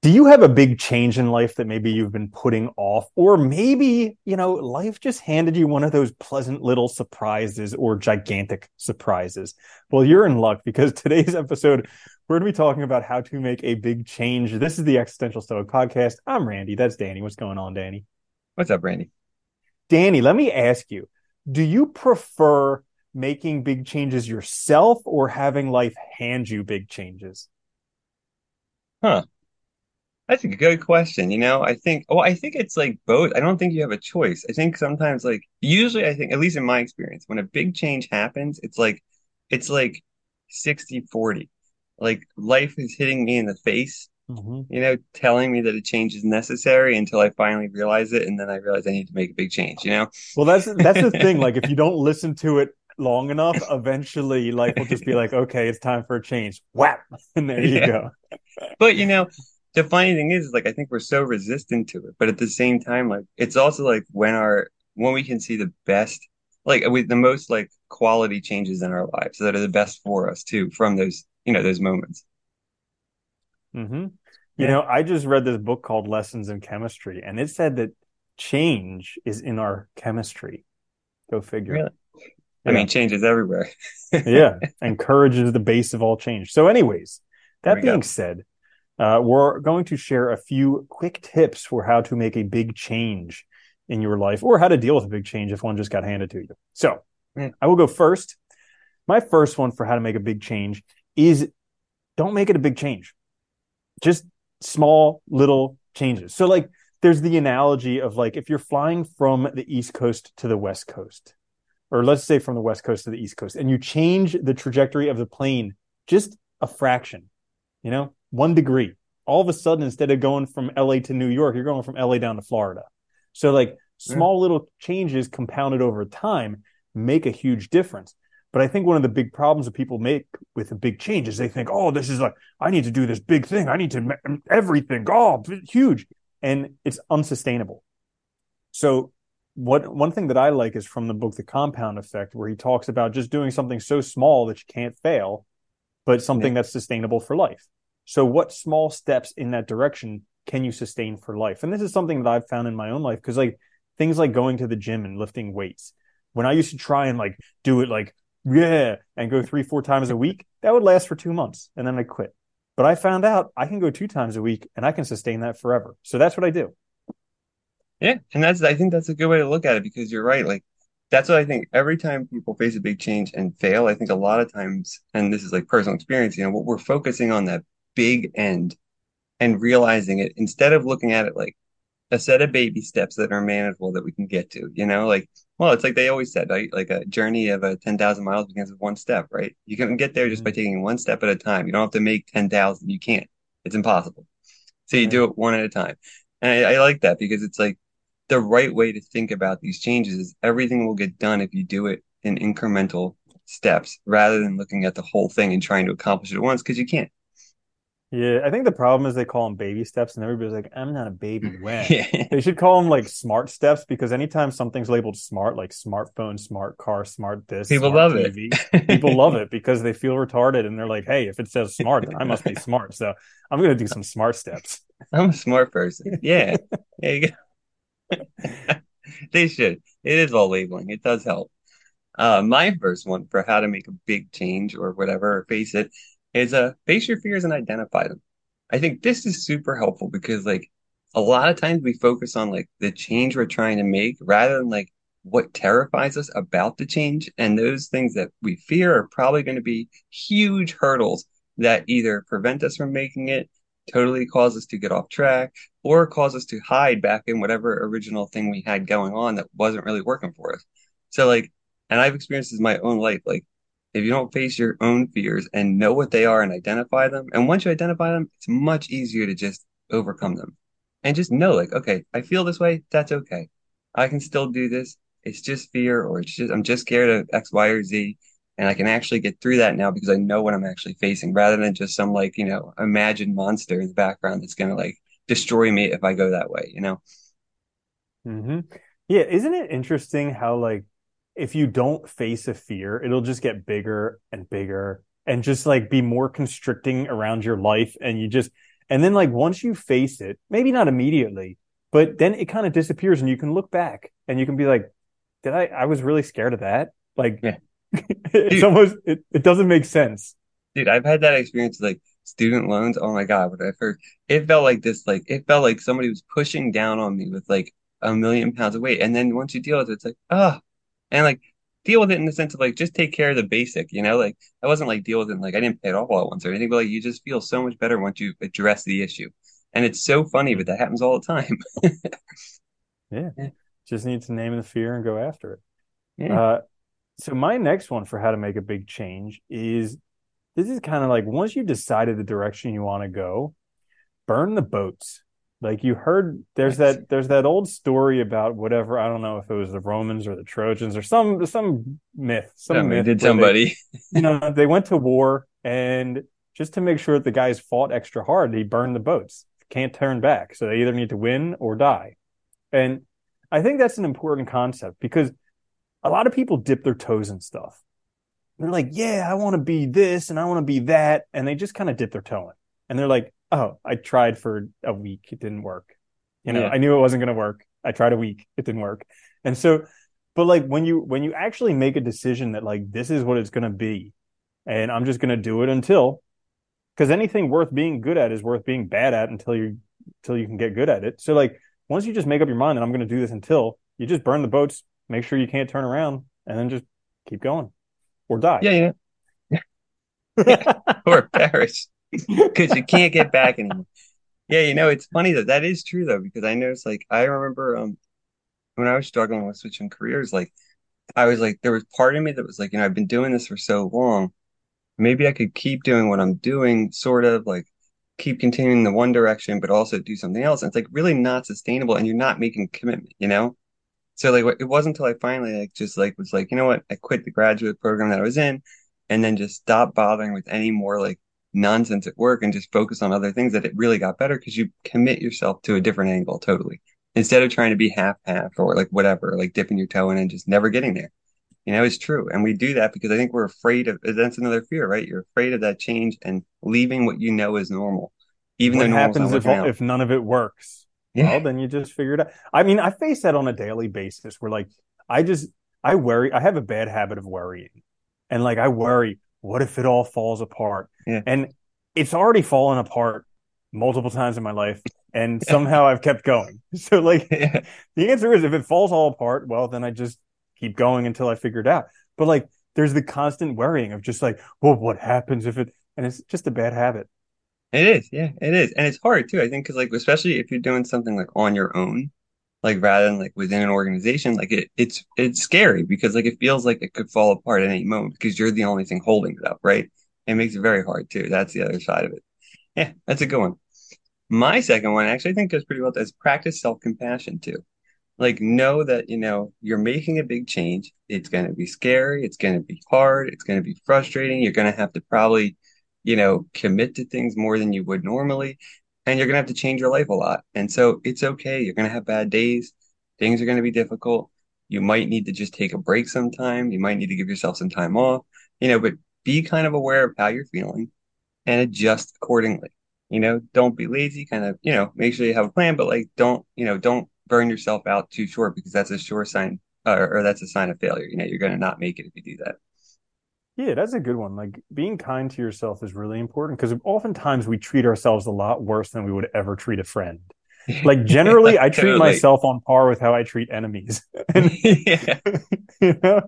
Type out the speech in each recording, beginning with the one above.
do you have a big change in life that maybe you've been putting off? Or maybe you know life just handed you one of those pleasant little surprises or gigantic surprises. Well you're in luck because today's episode we're going to be talking about how to make a big change. This is the existential stoic podcast. I'm randy. That's danny. What's going on danny? What's up randy? Danny let me ask you do you prefer making big changes yourself or having life hand you big changes? Huh that's a good question. You know, I think, well, I think it's like both. I don't think you have a choice. I think sometimes, like, usually, I think, at least in my experience, when a big change happens, it's like, it's like 60 40. Like, life is hitting me in the face, mm-hmm. you know, telling me that a change is necessary until I finally realize it. And then I realize I need to make a big change, you know? Well, that's, that's the thing. Like, if you don't listen to it long enough, eventually life will just be like, okay, it's time for a change. Whap! And there you yeah. go. but, you know, the funny thing is, like I think we're so resistant to it, but at the same time, like it's also like when our when we can see the best, like with the most like quality changes in our lives that are the best for us too from those you know those moments. mm-hmm. You know, I just read this book called Lessons in Chemistry, and it said that change is in our chemistry. Go figure. Really? I mean, change is everywhere. yeah, and courage is the base of all change. So, anyways, that being go. said, uh, we're going to share a few quick tips for how to make a big change in your life or how to deal with a big change if one just got handed to you. So I will go first. My first one for how to make a big change is don't make it a big change. Just small little changes. So like there's the analogy of like if you're flying from the East Coast to the West Coast, or let's say from the West Coast to the East Coast, and you change the trajectory of the plane just a fraction, you know, one degree. All of a sudden, instead of going from LA to New York, you're going from LA down to Florida. So, like small yeah. little changes compounded over time make a huge difference. But I think one of the big problems that people make with a big change is they think, oh, this is like, I need to do this big thing. I need to everything. Oh, huge. And it's unsustainable. So, what one thing that I like is from the book The Compound Effect, where he talks about just doing something so small that you can't fail, but something yeah. that's sustainable for life. So, what small steps in that direction can you sustain for life? And this is something that I've found in my own life because, like, things like going to the gym and lifting weights. When I used to try and like do it like, yeah, and go three, four times a week, that would last for two months and then I quit. But I found out I can go two times a week and I can sustain that forever. So that's what I do. Yeah. And that's, I think that's a good way to look at it because you're right. Like, that's what I think. Every time people face a big change and fail, I think a lot of times, and this is like personal experience, you know, what we're focusing on that big end and realizing it instead of looking at it like a set of baby steps that are manageable that we can get to, you know, like, well, it's like they always said, right? Like a journey of a 10,000 miles begins with one step, right? You can get there just by mm-hmm. taking one step at a time. You don't have to make 10,000. You can't, it's impossible. So you do it one at a time. And I, I like that because it's like the right way to think about these changes is everything will get done if you do it in incremental steps rather than looking at the whole thing and trying to accomplish it at once because you can't. Yeah, I think the problem is they call them baby steps, and everybody's like, "I'm not a baby." When yeah. they should call them like smart steps because anytime something's labeled smart, like smartphone, smart car, smart this, people smart love TV, it. people love it because they feel retarded, and they're like, "Hey, if it says smart, then I must be smart." So I'm gonna do some smart steps. I'm a smart person. Yeah, there you go. they should. It is all labeling. It does help. Uh, my first one for how to make a big change or whatever, or face it, is uh face your fears and identify them. I think this is super helpful because like a lot of times we focus on like the change we're trying to make rather than like what terrifies us about the change. And those things that we fear are probably going to be huge hurdles that either prevent us from making it, totally cause us to get off track, or cause us to hide back in whatever original thing we had going on that wasn't really working for us. So like, and I've experienced this in my own life. Like if you don't face your own fears and know what they are and identify them, and once you identify them, it's much easier to just overcome them and just know, like, okay, I feel this way. That's okay. I can still do this. It's just fear, or it's just, I'm just scared of X, Y, or Z. And I can actually get through that now because I know what I'm actually facing rather than just some like, you know, imagined monster in the background that's going to like destroy me if I go that way, you know? Mm-hmm. Yeah. Isn't it interesting how like if you don't face a fear, it'll just get bigger and bigger and just like be more constricting around your life. And you just, And then like once you face it, maybe not immediately, but then it kind of disappears and you can look back and you can be like, did I, I was really scared of that. Like yeah. it's Dude. almost, it, it doesn't make sense. Dude, I've had that experience like student loans. Oh my God. When I first, it felt like this, like it felt like somebody was pushing down on me with like a million pounds of weight. And then once you deal with it, it's like, oh, and like deal with it in the sense of like just take care of the basic, you know, like I wasn't like deal with it like I didn't pay it all at once or anything, but like you just feel so much better once you address the issue. And it's so funny, but that happens all the time. yeah. yeah. Just need to name the fear and go after it. Yeah. Uh, so my next one for how to make a big change is this is kind of like once you decided the direction you want to go, burn the boats. Like you heard there's that there's that old story about whatever I don't know if it was the Romans or the Trojans or some some myth some yeah, myth did somebody they, you know they went to war and just to make sure that the guys fought extra hard they burned the boats. Can't turn back. So they either need to win or die. And I think that's an important concept because a lot of people dip their toes in stuff. They're like yeah I want to be this and I want to be that and they just kind of dip their toe in. And they're like oh, I tried for a week, it didn't work. You know, yeah. I knew it wasn't going to work. I tried a week, it didn't work. And so, but like when you when you actually make a decision that like this is what it's going to be, and I'm just going to do it until, because anything worth being good at is worth being bad at until you until you can get good at it. So like once you just make up your mind that I'm going to do this until you just burn the boats, make sure you can't turn around, and then just keep going or die. Yeah, yeah. yeah. or perish because you can't get back anymore. Yeah, you know, it's funny that that is true though, because I noticed like I remember um when I was struggling with switching careers, like I was like there was part of me that was like, you know, I've been doing this for so long. Maybe I could keep doing what I'm doing, sort of like keep continuing the one direction, but also do something else. And it's like really not sustainable and you're not making commitment, you know? So like it wasn't until I finally like just like was like, you know what, I quit the graduate program that I was in and then just stopped bothering with any more like nonsense at work and just focus on other things that it really got better because you commit yourself to a different angle totally. Instead of trying to be half half or like whatever like dipping your toe in and just never getting there. You know it's true and we do that because i think we're afraid of that's another fear right? You're afraid of that change and leaving what you know is normal even what though happens if, if none of it works? Yeah. well then you just figure it out i mean i face that on a daily basis where like i just i worry i have a bad habit of worrying and like i worry what if it all falls apart? Yeah. And it's already fallen apart multiple times in my life and somehow I've kept going. So like yeah. the answer is if it falls all apart, well then I just keep going until I figure it out. But like there's the constant worrying of just like, well, what happens if it and it's just a bad habit. It is, yeah, it is. And it's hard too, I think, because like especially if you're doing something like on your own, like rather than like within an organization like it it's it's scary because like it feels like it could fall apart at any moment because you're the only thing holding it up right? It makes it very hard too. That's the other side of it. Yeah that's a good one. My second one actually i think goes pretty well is practice self-compassion too. Like know that you know you're making a big change. It's going to be scary. It's going to be hard. It's going to be frustrating. You're going to have to probably you know commit to things more than you would normally and you're going to have to change your life a lot. And so it's okay. You're going to have bad days. Things are going to be difficult. You might need to just take a break sometime. You might need to give yourself some time off, you know, but be kind of aware of how you're feeling and adjust accordingly. You know, don't be lazy, kind of, you know, make sure you have a plan, but like don't, you know, don't burn yourself out too short because that's a sure sign uh, or that's a sign of failure. You know, you're going to not make it if you do that. Yeah, that's a good one. Like being kind to yourself is really important because oftentimes we treat ourselves a lot worse than we would ever treat a friend. Like generally, I treat totally. myself on par with how I treat enemies. and, yeah. you know?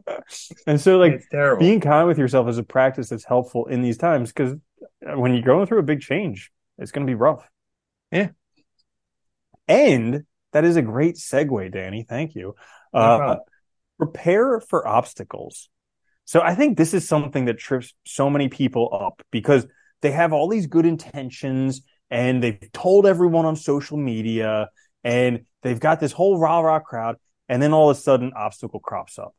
and so, like, being kind with yourself is a practice that's helpful in these times because when you're going through a big change, it's going to be rough. Yeah. And that is a great segue, Danny. Thank you. No uh, prepare for obstacles. So I think this is something that trips so many people up because they have all these good intentions and they've told everyone on social media and they've got this whole rah rah crowd. And then all of a sudden, obstacle crops up.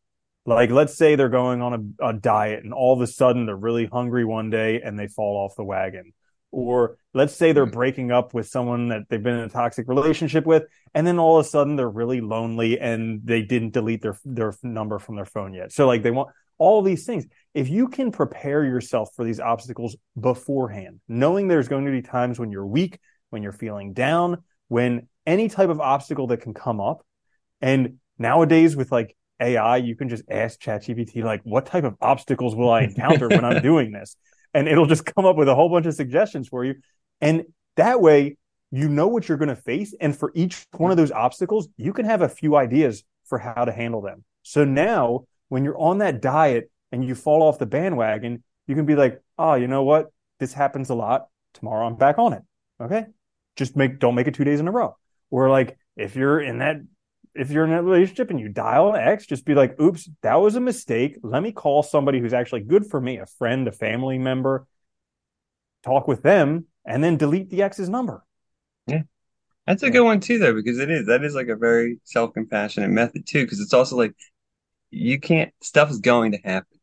Like, let's say they're going on a, a diet and all of a sudden they're really hungry one day and they fall off the wagon. Or let's say they're mm-hmm. breaking up with someone that they've been in a toxic relationship with, and then all of a sudden they're really lonely and they didn't delete their their number from their phone yet. So like they want all these things. If you can prepare yourself for these obstacles beforehand, knowing there's going to be times when you're weak, when you're feeling down, when any type of obstacle that can come up. And nowadays with like AI, you can just ask ChatGPT, like, what type of obstacles will I encounter when I'm doing this? And it'll just come up with a whole bunch of suggestions for you. And that way, you know what you're going to face. And for each one of those obstacles, you can have a few ideas for how to handle them. So now, when you're on that diet and you fall off the bandwagon, you can be like, oh, you know what? This happens a lot. Tomorrow I'm back on it. Okay. Just make, don't make it two days in a row. Or like, if you're in that if you're in a relationship and you dial an X, just be like, oops, that was a mistake. Let me call somebody who's actually good for me, a friend, a family member, talk with them, and then delete the X's number. Yeah. That's a good one too, though, because it is that is like a very self compassionate method too, because it's also like you can't stuff is going to happen.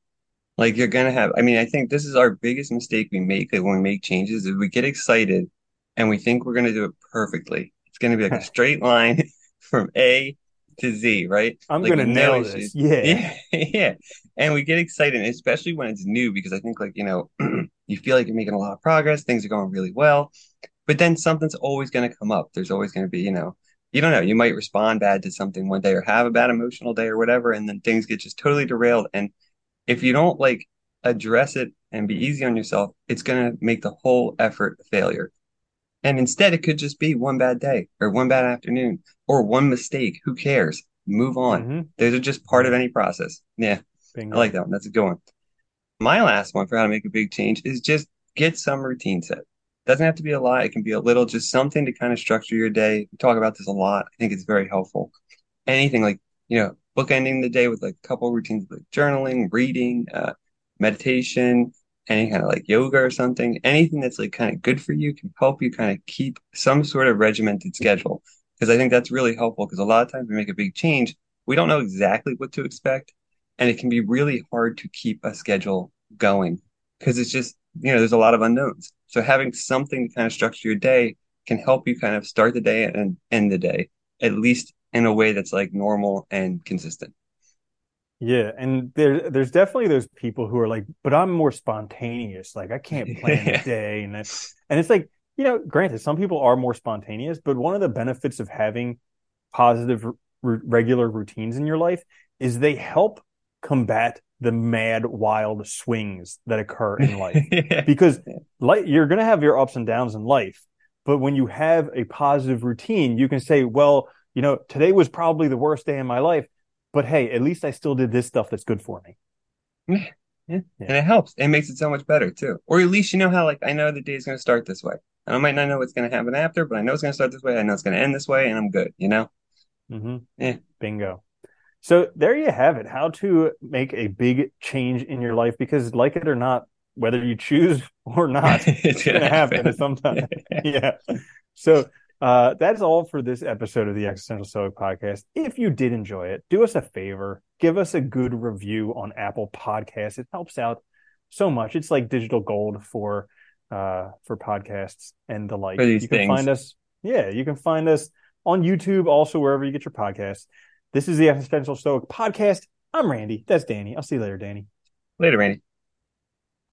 Like you're gonna have. I mean, I think this is our biggest mistake we make when we make changes is we get excited and we think we're gonna do it perfectly. It's gonna be like a straight line from A to Z, right? I'm like gonna nail this. Yeah. yeah, yeah. And we get excited, especially when it's new, because I think like you know, you feel like you're making a lot of progress, things are going really well, but then something's always going to come up. There's always going to be, you know, you don't know. You might respond bad to something one day, or have a bad emotional day, or whatever, and then things get just totally derailed. And if you don't like address it and be easy on yourself, it's going to make the whole effort a failure. And instead, it could just be one bad day or one bad afternoon or one mistake. Who cares? Move on. Mm-hmm. Those are just part of any process. Yeah. Bingo. I like that one. That's a good one. My last one for how to make a big change is just get some routine set. Doesn't have to be a lot. It can be a little, just something to kind of structure your day. We talk about this a lot. I think it's very helpful. Anything like, you know, bookending the day with like a couple routines like journaling, reading, uh, meditation, any kind of like yoga or something, anything that's like kind of good for you can help you kind of keep some sort of regimented schedule. Because I think that's really helpful because a lot of times we make a big change, we don't know exactly what to expect. And it can be really hard to keep a schedule going because it's just, you know, there's a lot of unknowns. So having something to kind of structure your day can help you kind of start the day and end the day, at least in a way that's like normal and consistent. Yeah, and there there's definitely those people who are like, but I'm more spontaneous. Like I can't plan a day, and it's, and it's like you know, granted, some people are more spontaneous, but one of the benefits of having positive regular routines in your life is they help combat the mad wild swings that occur in life because like you're going to have your ups and downs in life but when you have a positive routine you can say well you know today was probably the worst day in my life but hey, at least I still did this stuff that's good for me. Yeah. yeah. And it helps. It makes it so much better too. Or at least you know how like I know the day is going to start this way. And I might not know what's going to happen after, but I know it's going to start this way. I know it's going to end this way, and I'm good. You know. Mm-hmm. Yeah. Bingo. So there you have it. How to make a big change in your life because, like it or not, whether you choose or not, it's, going to happen, happen sometime. yeah. So uh, that's all for this episode of the Existential Stoic podcast. If you did enjoy it, do us a favor, give us a good review on Apple Podcasts. It helps out so much. It's like digital gold for uh for podcasts and the like. you can things. find us, yeah, you can find us on YouTube, also wherever you get your podcasts. This is the Existential Stoic podcast. I'm Randy. That's Danny. I'll see you later, Danny. Later, Randy.